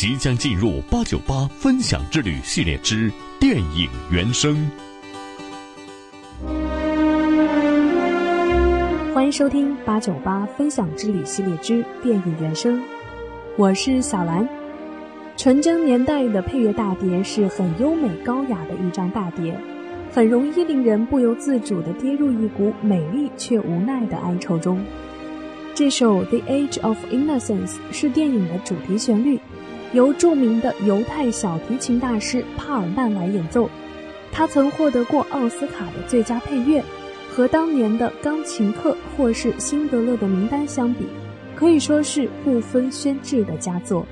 即将进入八九八分享之旅系列之电影原声。欢迎收听八九八分享之旅系列之电影原声，我是小兰。纯真年代的配乐大碟是很优美高雅的一张大碟，很容易令人不由自主地跌入一股美丽却无奈的哀愁中。这首《The Age of Innocence》是电影的主题旋律。由著名的犹太小提琴大师帕尔曼来演奏，他曾获得过奥斯卡的最佳配乐，和当年的钢琴课或是辛德勒的名单相比，可以说是不分轩轾的佳作。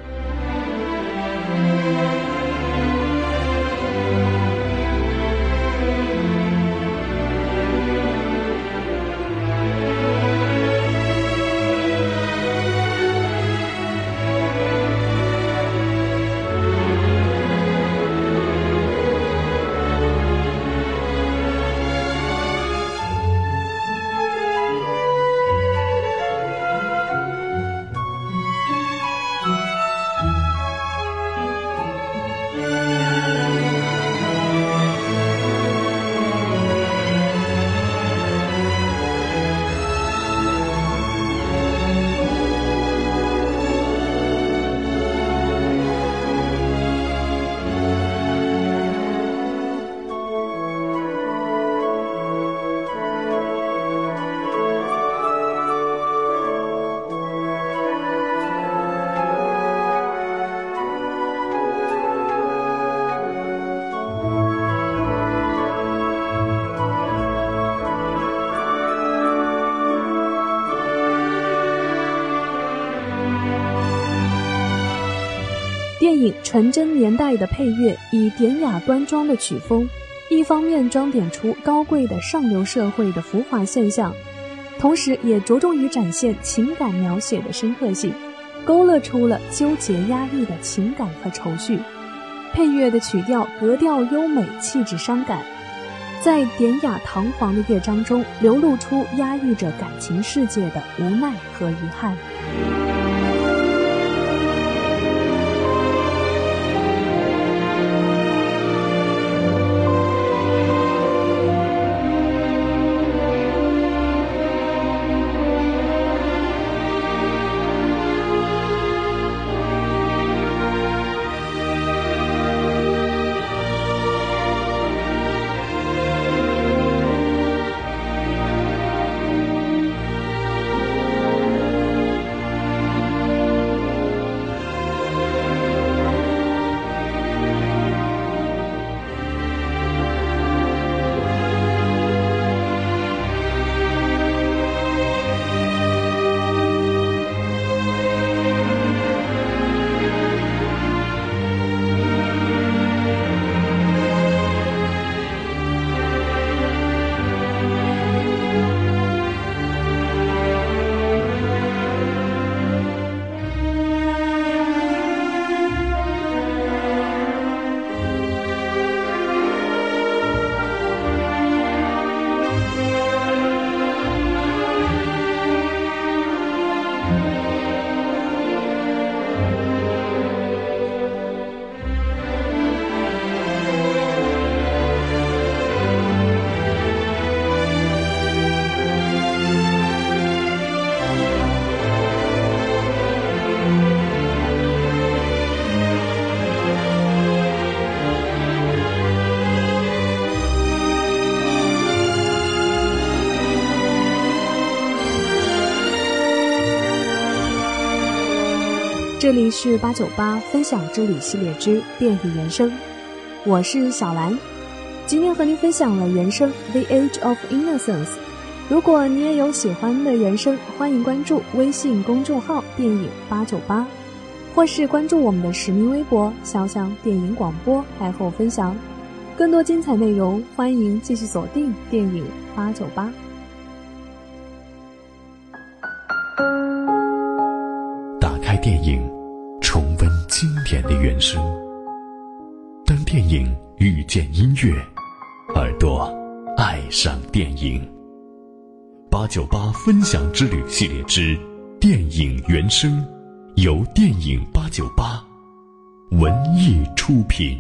影《纯真年代》的配乐以典雅端庄的曲风，一方面装点出高贵的上流社会的浮华现象，同时也着重于展现情感描写的深刻性，勾勒出了纠结压抑的情感和愁绪。配乐的曲调格调优美，气质伤感，在典雅堂皇的乐章中流露出压抑着感情世界的无奈和遗憾。这里是八九八分享之旅系列之电影原声，我是小兰，今天和您分享了原声《The Age of Innocence》。如果你也有喜欢的原声，欢迎关注微信公众号“电影八九八”。或是关注我们的实名微博“潇湘电影广播”来和我分享更多精彩内容。欢迎继续锁定电影八九八。电影，重温经典的原声。当电影遇见音乐，耳朵爱上电影。八九八分享之旅系列之电影原声，由电影八九八文艺出品。